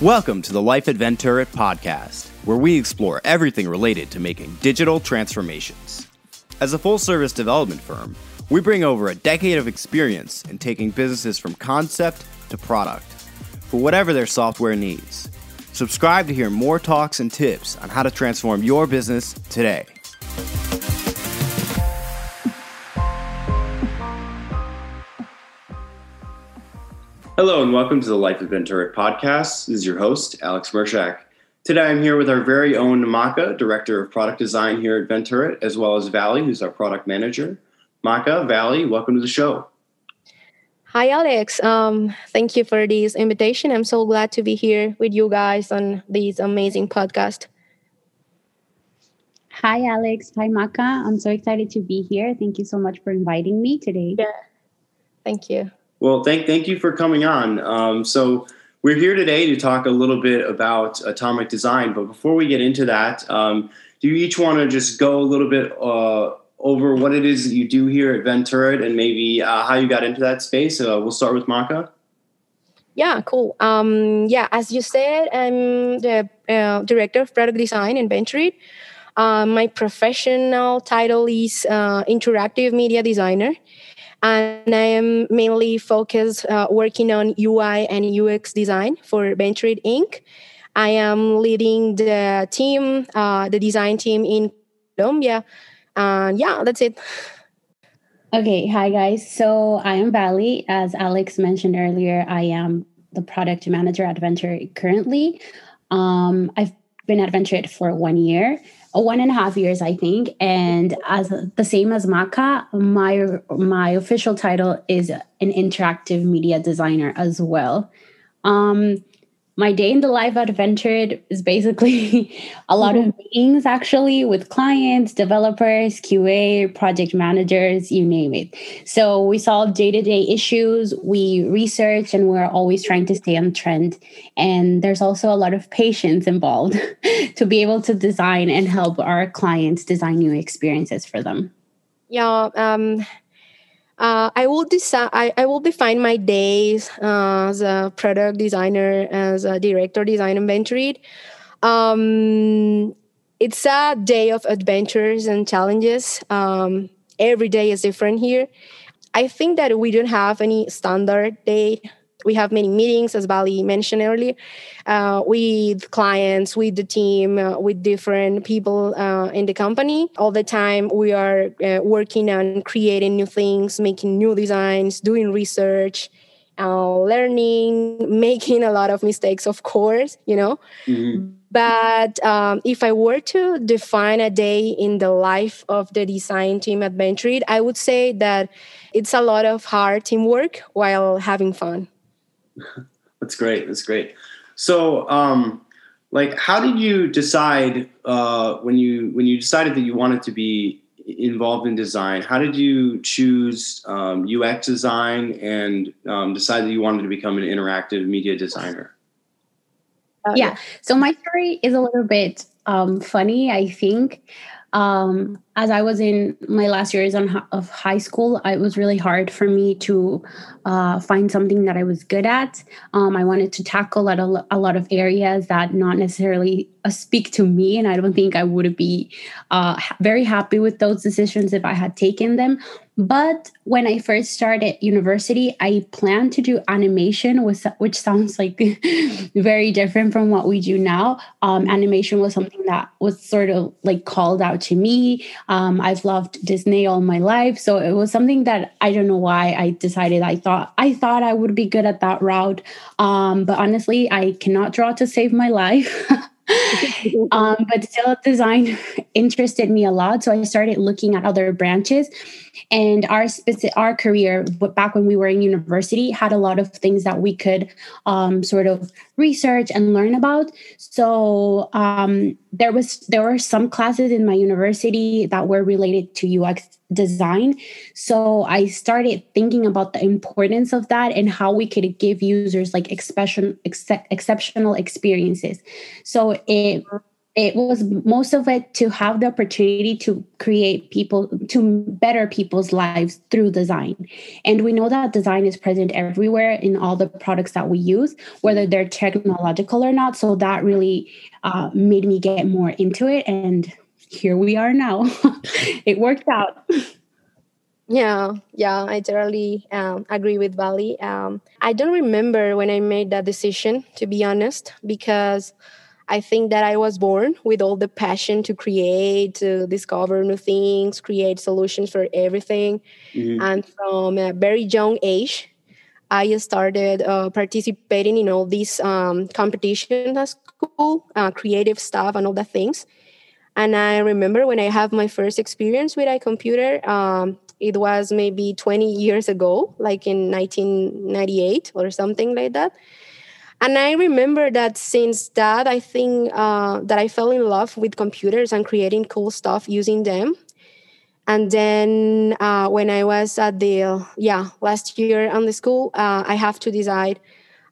Welcome to the Life at Venturit podcast, where we explore everything related to making digital transformations. As a full service development firm, we bring over a decade of experience in taking businesses from concept to product for whatever their software needs. Subscribe to hear more talks and tips on how to transform your business today. Hello, and welcome to the Life of Venturit podcast. This is your host, Alex Mershak. Today I'm here with our very own Maka, Director of Product Design here at Venturit, as well as Valley, who's our product manager. Maka, Valley, welcome to the show. Hi, Alex. Um, thank you for this invitation. I'm so glad to be here with you guys on this amazing podcast. Hi, Alex. Hi, Maka. I'm so excited to be here. Thank you so much for inviting me today. Yeah. Thank you. Well, thank thank you for coming on. Um, so we're here today to talk a little bit about atomic design. But before we get into that, um, do you each want to just go a little bit uh, over what it is that you do here at Venturit and maybe uh, how you got into that space? Uh, we'll start with Maka. Yeah, cool. Um, yeah, as you said, I'm the uh, director of product design in Venturit. Uh, my professional title is uh, interactive media designer and I am mainly focused uh, working on UI and UX design for Venturit Inc. I am leading the team, uh, the design team in Colombia. And yeah, that's it. Okay, hi guys. So I am Valley. As Alex mentioned earlier, I am the product manager at Venturit currently. Um, I've been at Venturit for one year one and a half years, I think. And as the same as Maka, my my official title is an interactive media designer as well. Um, my day in the life at Venturit is basically a lot mm-hmm. of meetings actually with clients, developers, QA, project managers, you name it. So we solve day to day issues, we research, and we're always trying to stay on trend. And there's also a lot of patience involved to be able to design and help our clients design new experiences for them. Yeah. Um, uh, I will decide. I, I will define my days as a product designer, as a director design in Venturit. Um, it's a day of adventures and challenges. Um, every day is different here. I think that we don't have any standard day we have many meetings as Valley mentioned earlier uh, with clients with the team uh, with different people uh, in the company. All the time we are uh, working on creating new things making new designs doing research uh, learning making a lot of mistakes of course you know? Mm-hmm. but um, if i were to define a day in the life of the design team at Venturit, i would say that it's a lot of hard teamwork while having fun That's great. That's great. So, um, like, how did you decide uh, when you when you decided that you wanted to be involved in design? How did you choose um, UX design and um, decide that you wanted to become an interactive media designer? Uh, yeah. So my story is a little bit um, funny, I think. Um, as I was in my last years of high school, it was really hard for me to uh, find something that I was good at. Um, I wanted to tackle a, a lot of areas that not necessarily uh, speak to me, and I don't think I would be uh, very happy with those decisions if I had taken them. But when I first started university, I planned to do animation, which sounds like very different from what we do now. Um, animation was something that was sort of like called out to me. Um, I've loved Disney all my life, so it was something that I don't know why I decided I thought I thought I would be good at that route. Um, but honestly, I cannot draw to save my life. um, but still, design interested me a lot. So I started looking at other branches, and our specific our career back when we were in university had a lot of things that we could um, sort of research and learn about. So um, there was there were some classes in my university that were related to UX design. So I started thinking about the importance of that and how we could give users like expression ex- exceptional experiences. So it it was most of it to have the opportunity to create people to better people's lives through design and we know that design is present everywhere in all the products that we use whether they're technological or not so that really uh, made me get more into it and here we are now it worked out yeah yeah i totally um, agree with vali um, i don't remember when i made that decision to be honest because I think that I was born with all the passion to create, to discover new things, create solutions for everything. Mm-hmm. And from a very young age, I started uh, participating in all these um, competitions at school, uh, creative stuff, and all the things. And I remember when I have my first experience with a computer, um, it was maybe 20 years ago, like in 1998 or something like that. And i remember that since that i think uh, that i fell in love with computers and creating cool stuff using them. And then uh, when i was at the yeah last year on the school uh, i have to decide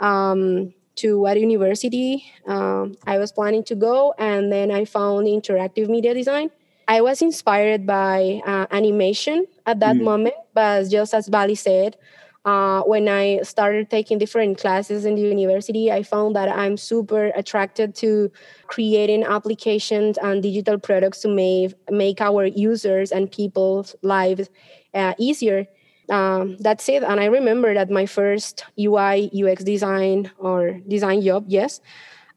um, to what university um, i was planning to go and then i found interactive media design i was inspired by uh, animation at that mm. moment but just as vali said uh, when I started taking different classes in the university, I found that I'm super attracted to creating applications and digital products to make, make our users and people's lives uh, easier. Um, that's it. And I remember that my first UI UX design or design job, yes,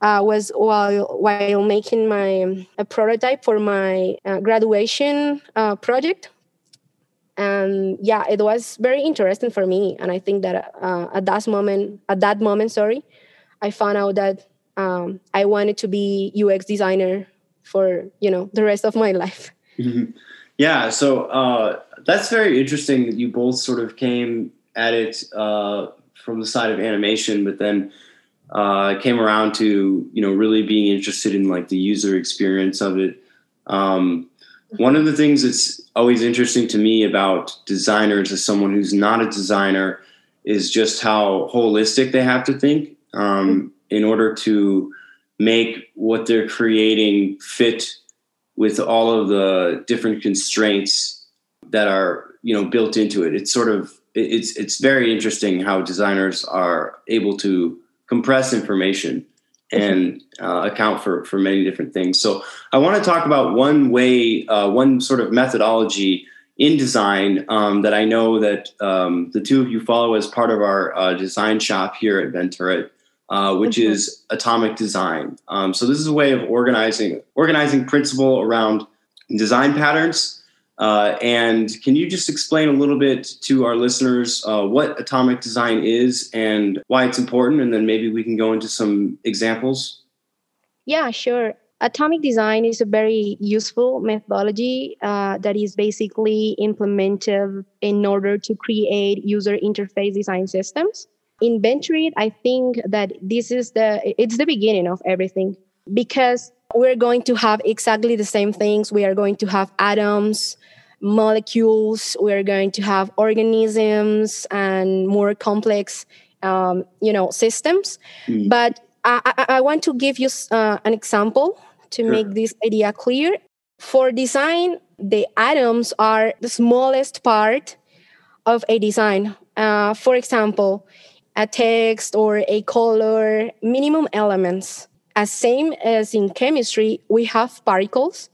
uh, was while while making my a prototype for my uh, graduation uh, project and yeah it was very interesting for me and i think that uh, at that moment at that moment sorry i found out that um, i wanted to be ux designer for you know the rest of my life mm-hmm. yeah so uh, that's very interesting that you both sort of came at it uh, from the side of animation but then uh, came around to you know really being interested in like the user experience of it. Um, one of the things that's always interesting to me about designers as someone who's not a designer is just how holistic they have to think um, in order to make what they're creating fit with all of the different constraints that are you know built into it it's sort of it's it's very interesting how designers are able to compress information and uh, account for for many different things. So I want to talk about one way, uh, one sort of methodology in design um, that I know that um, the two of you follow as part of our uh, design shop here at Venturit, uh, which mm-hmm. is atomic design. Um, so this is a way of organizing organizing principle around design patterns uh, and can you just explain a little bit to our listeners uh, what atomic design is and why it's important? And then maybe we can go into some examples. Yeah, sure. Atomic design is a very useful methodology uh, that is basically implemented in order to create user interface design systems. In Venturit, I think that this is the it's the beginning of everything because we're going to have exactly the same things. We are going to have atoms, molecules we're going to have organisms and more complex um, you know systems. Mm. but I, I, I, want to give you uh, an example to sure. make this idea clear. For design the atoms are the smallest part of a design. Uh, for example a text or a color minimum elements. As same as in chemistry we have particles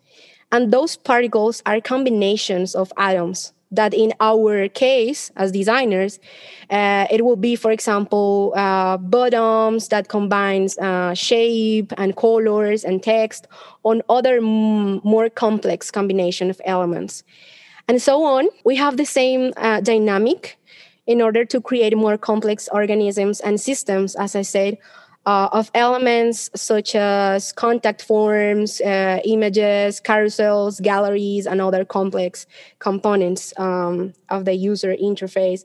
and those particles are combinations of atoms that in our case as designers uh, it will be for example uh, bottoms that combines uh, shape and colors and text on other m- more complex combination of elements. And so on. We have the same uh, dynamic in order to create more complex organisms and systems as i said uh, of elements such as contact forms, uh, images, carousels, galleries, and other complex components um, of the user interface.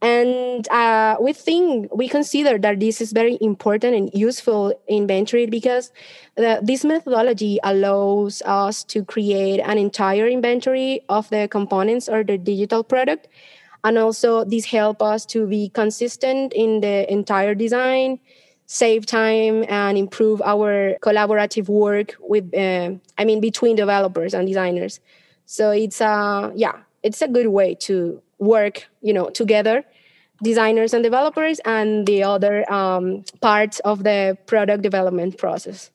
And uh, we think, we consider that this is very important and useful in Venturit because the, this methodology allows us to create an entire inventory of the components or the digital product. And also, this helps us to be consistent in the entire design save time and improve our collaborative work with uh, i mean between developers and designers. So it's a yeah it's a good way to work you know together designers and developers and the other um, parts of the product development process.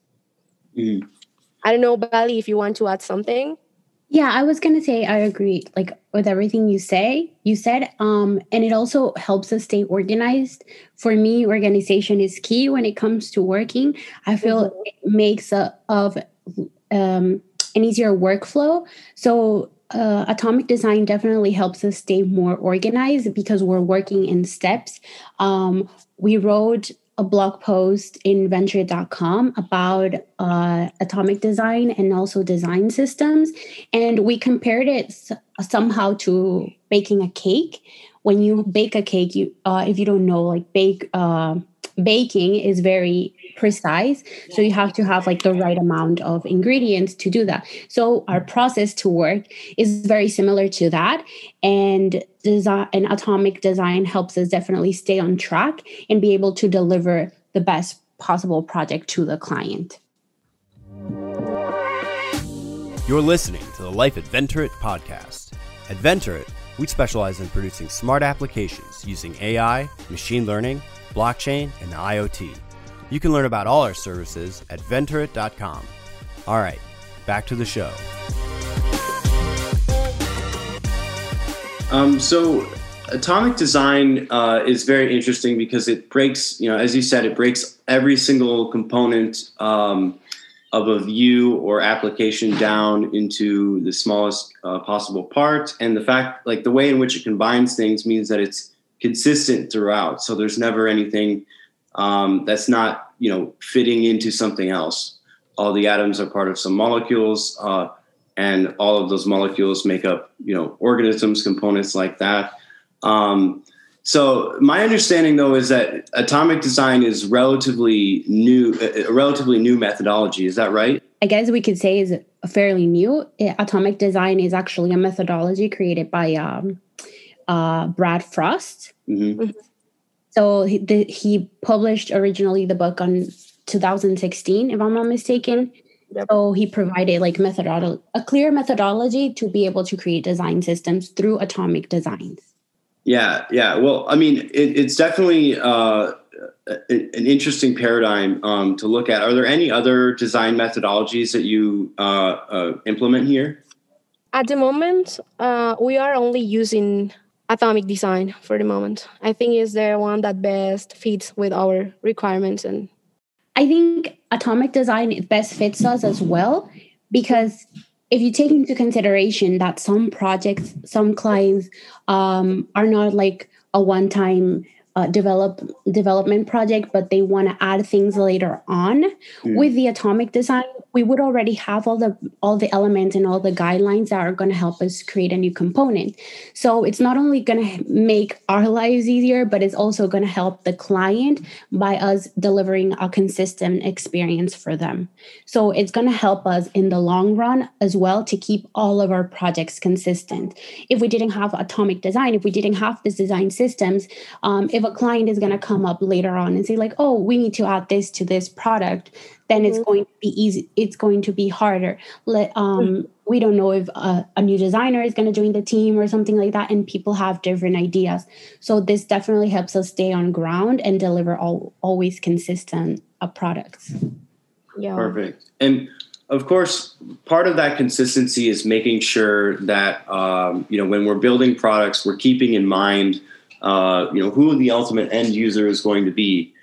Mm. i don't know bali if you want to add something yeah, I was gonna say I agree, like with everything you say, you said, um, and it also helps us stay organized. For me, organization is key when it comes to working. I feel mm-hmm. it makes a, of um, an easier workflow. So uh, atomic design definitely helps us stay more organized because we're working in steps. Um, we wrote a blog post in venturit.com about uh, atomic design and also design systems. And we compared it somehow to baking a cake. When you bake a cake, you uh, if you don't know, like bake uh, baking is very precise. So you have to have like the right amount of ingredients to do that. So our process to work is very similar to that. And design and atomic design helps us definitely stay on track and be able to deliver the best possible project to the client. You're listening to the life at venturit podcast. At venturit we specialize in producing smart applications using ai machine learning blockchain and the iot you can learn about all our services at venturit.com. All right, back to the show. Um, so, atomic design uh, is very interesting because it breaks, you know, as you said, it breaks every single component um, of a view or application down into the smallest uh, possible part. And the fact, like the way in which it combines things, means that it's consistent throughout. So there's never anything um, that's not you know fitting into something else. All the atoms are part of some molecules, uh, and all of those molecules make up you know organisms, components like that. Um, so my understanding though is that atomic design is relatively new, a relatively new methodology. Is that right? I guess we could say is fairly new. Atomic design is actually a methodology created by um, uh, Brad Frost. Mm-hmm. mm-hmm. So he, the, he published originally the book on 2016, if I'm not mistaken. Yep. So he provided like methodology, a clear methodology to be able to create design systems through atomic designs. Yeah, yeah. Well, I mean, it, it's definitely uh, an interesting paradigm um, to look at. Are there any other design methodologies that you uh, uh, implement here? At the moment, uh, we are only using atomic design for the moment. I think is the one that best fits with our requirements and I think atomic design best fits us as well because if you take into consideration that some projects, some clients um, are not like a one-time uh, develop development project, but they want to add things later on. Mm. With the atomic design, we would already have all the all the elements and all the guidelines that are going to help us create a new component so it's not only going to make our lives easier but it's also going to help the client by us delivering a consistent experience for them so it's going to help us in the long run as well to keep all of our projects consistent if we didn't have atomic design if we didn't have this design systems um, if a client is going to come up later on and say like oh we need to add this to this product then it's mm-hmm. going to be easy it's going to be harder. Let um mm-hmm. we don't know if a, a new designer is going to join the team or something like that and people have different ideas. So this definitely helps us stay on ground and deliver all, always consistent uh, products. Yeah. Perfect. And of course part of that consistency is making sure that um, you know when we're building products we're keeping in mind uh, you know who the ultimate end user is going to be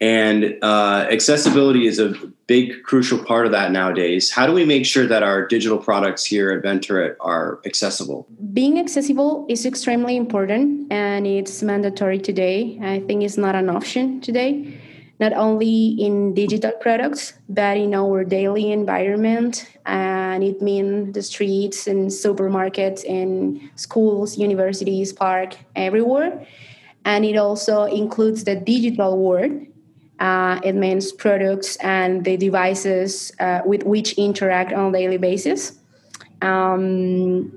and uh, accessibility is a big, crucial part of that nowadays. How do we make sure that our digital products here at Venturit are accessible? Being accessible is extremely important and it's mandatory today. I think it's not an option today, not only in digital products, but in our daily environment. And it means the streets and supermarkets and schools, universities, park, everywhere. And it also includes the digital world uh, it means products and the devices uh, with which interact on a daily basis. Um,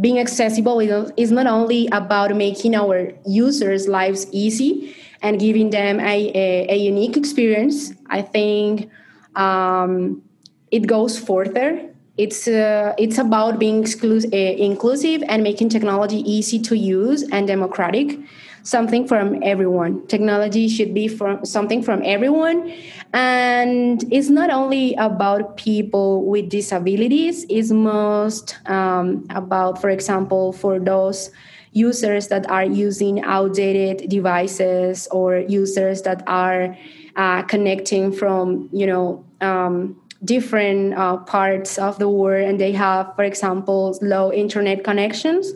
being accessible is not only about making our users' lives easy and giving them a, a, a unique experience, I think um, it goes further. It's uh, it's about being exclu- uh, inclusive and making technology easy to use and democratic something from everyone. Technology should be from something from everyone. And it's not only about people with disabilities, it's most um, about, for example, for those users that are using outdated devices or users that are uh, connecting from, you know, um, different uh, parts of the world and they have, for example, low internet connections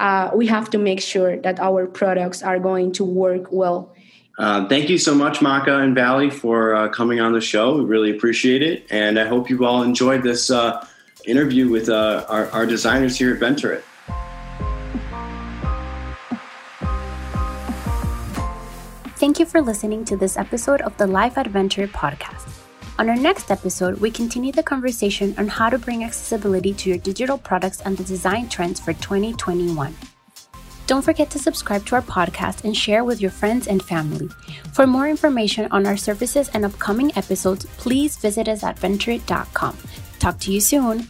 uh, we have to make sure that our products are going to work well. Uh, thank you so much, Maka and Valley, for uh, coming on the show. We really appreciate it. And I hope you all enjoyed this uh, interview with our, our designers here at Venturit. Thank you for listening to this episode of the Life at Venturit podcast. On our next episode, we continue the conversation on how to bring accessibility to your digital products and the design trends for 2021. Don't forget to subscribe to our podcast and share with your friends and family. For more information on our services and upcoming episodes, please visit us at venturit.com. Talk to you soon.